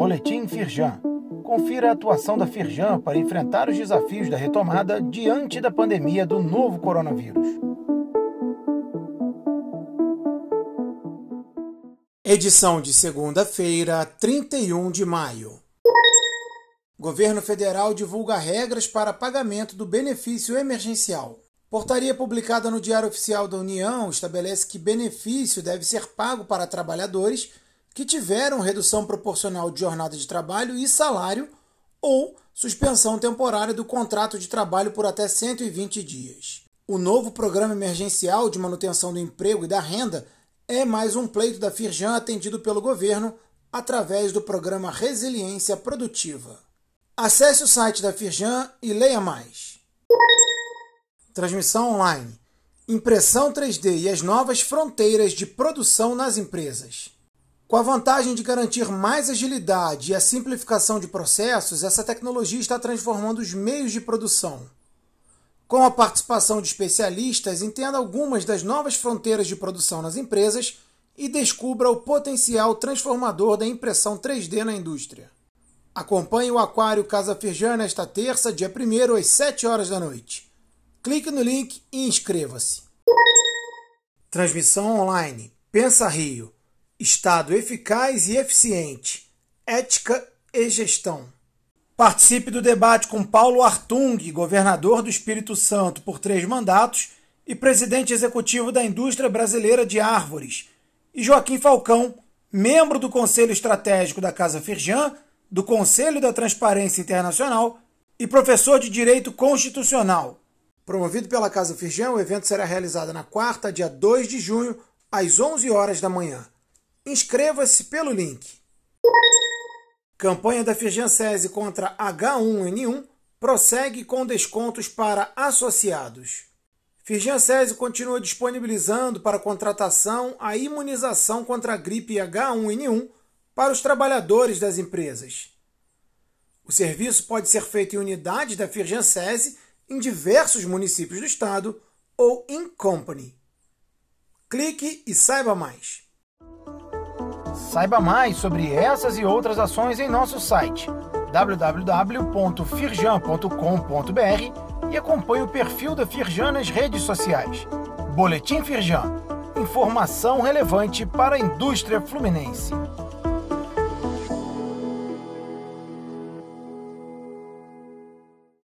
Boletim Firjan. Confira a atuação da Firjan para enfrentar os desafios da retomada diante da pandemia do novo coronavírus. Edição de segunda-feira, 31 de maio. Governo federal divulga regras para pagamento do benefício emergencial. Portaria publicada no Diário Oficial da União estabelece que benefício deve ser pago para trabalhadores que tiveram redução proporcional de jornada de trabalho e salário ou suspensão temporária do contrato de trabalho por até 120 dias. O novo programa emergencial de manutenção do emprego e da renda é mais um pleito da Firjan atendido pelo governo através do programa Resiliência Produtiva. Acesse o site da Firjan e leia mais. Transmissão online, impressão 3D e as novas fronteiras de produção nas empresas. Com a vantagem de garantir mais agilidade e a simplificação de processos, essa tecnologia está transformando os meios de produção. Com a participação de especialistas, entenda algumas das novas fronteiras de produção nas empresas e descubra o potencial transformador da impressão 3D na indústria. Acompanhe o Aquário Casa Firjan nesta terça, dia 1 às 7 horas da noite. Clique no link e inscreva-se. Transmissão online. Pensa Rio Estado eficaz e eficiente, ética e gestão. Participe do debate com Paulo Artung, governador do Espírito Santo por três mandatos e presidente executivo da Indústria Brasileira de Árvores, e Joaquim Falcão, membro do Conselho Estratégico da Casa Firjan, do Conselho da Transparência Internacional e professor de Direito Constitucional. Promovido pela Casa Firjan, o evento será realizado na quarta, dia 2 de junho, às 11 horas da manhã. Inscreva-se pelo link. Campanha da Firjansese contra H1N1 prossegue com descontos para associados. Firjansese continua disponibilizando para contratação a imunização contra a gripe H1N1 para os trabalhadores das empresas. O serviço pode ser feito em unidades da Firjansese em diversos municípios do estado ou em company. Clique e saiba mais. Saiba mais sobre essas e outras ações em nosso site www.firjan.com.br e acompanhe o perfil da Firjan nas redes sociais. Boletim Firjan. Informação relevante para a indústria fluminense.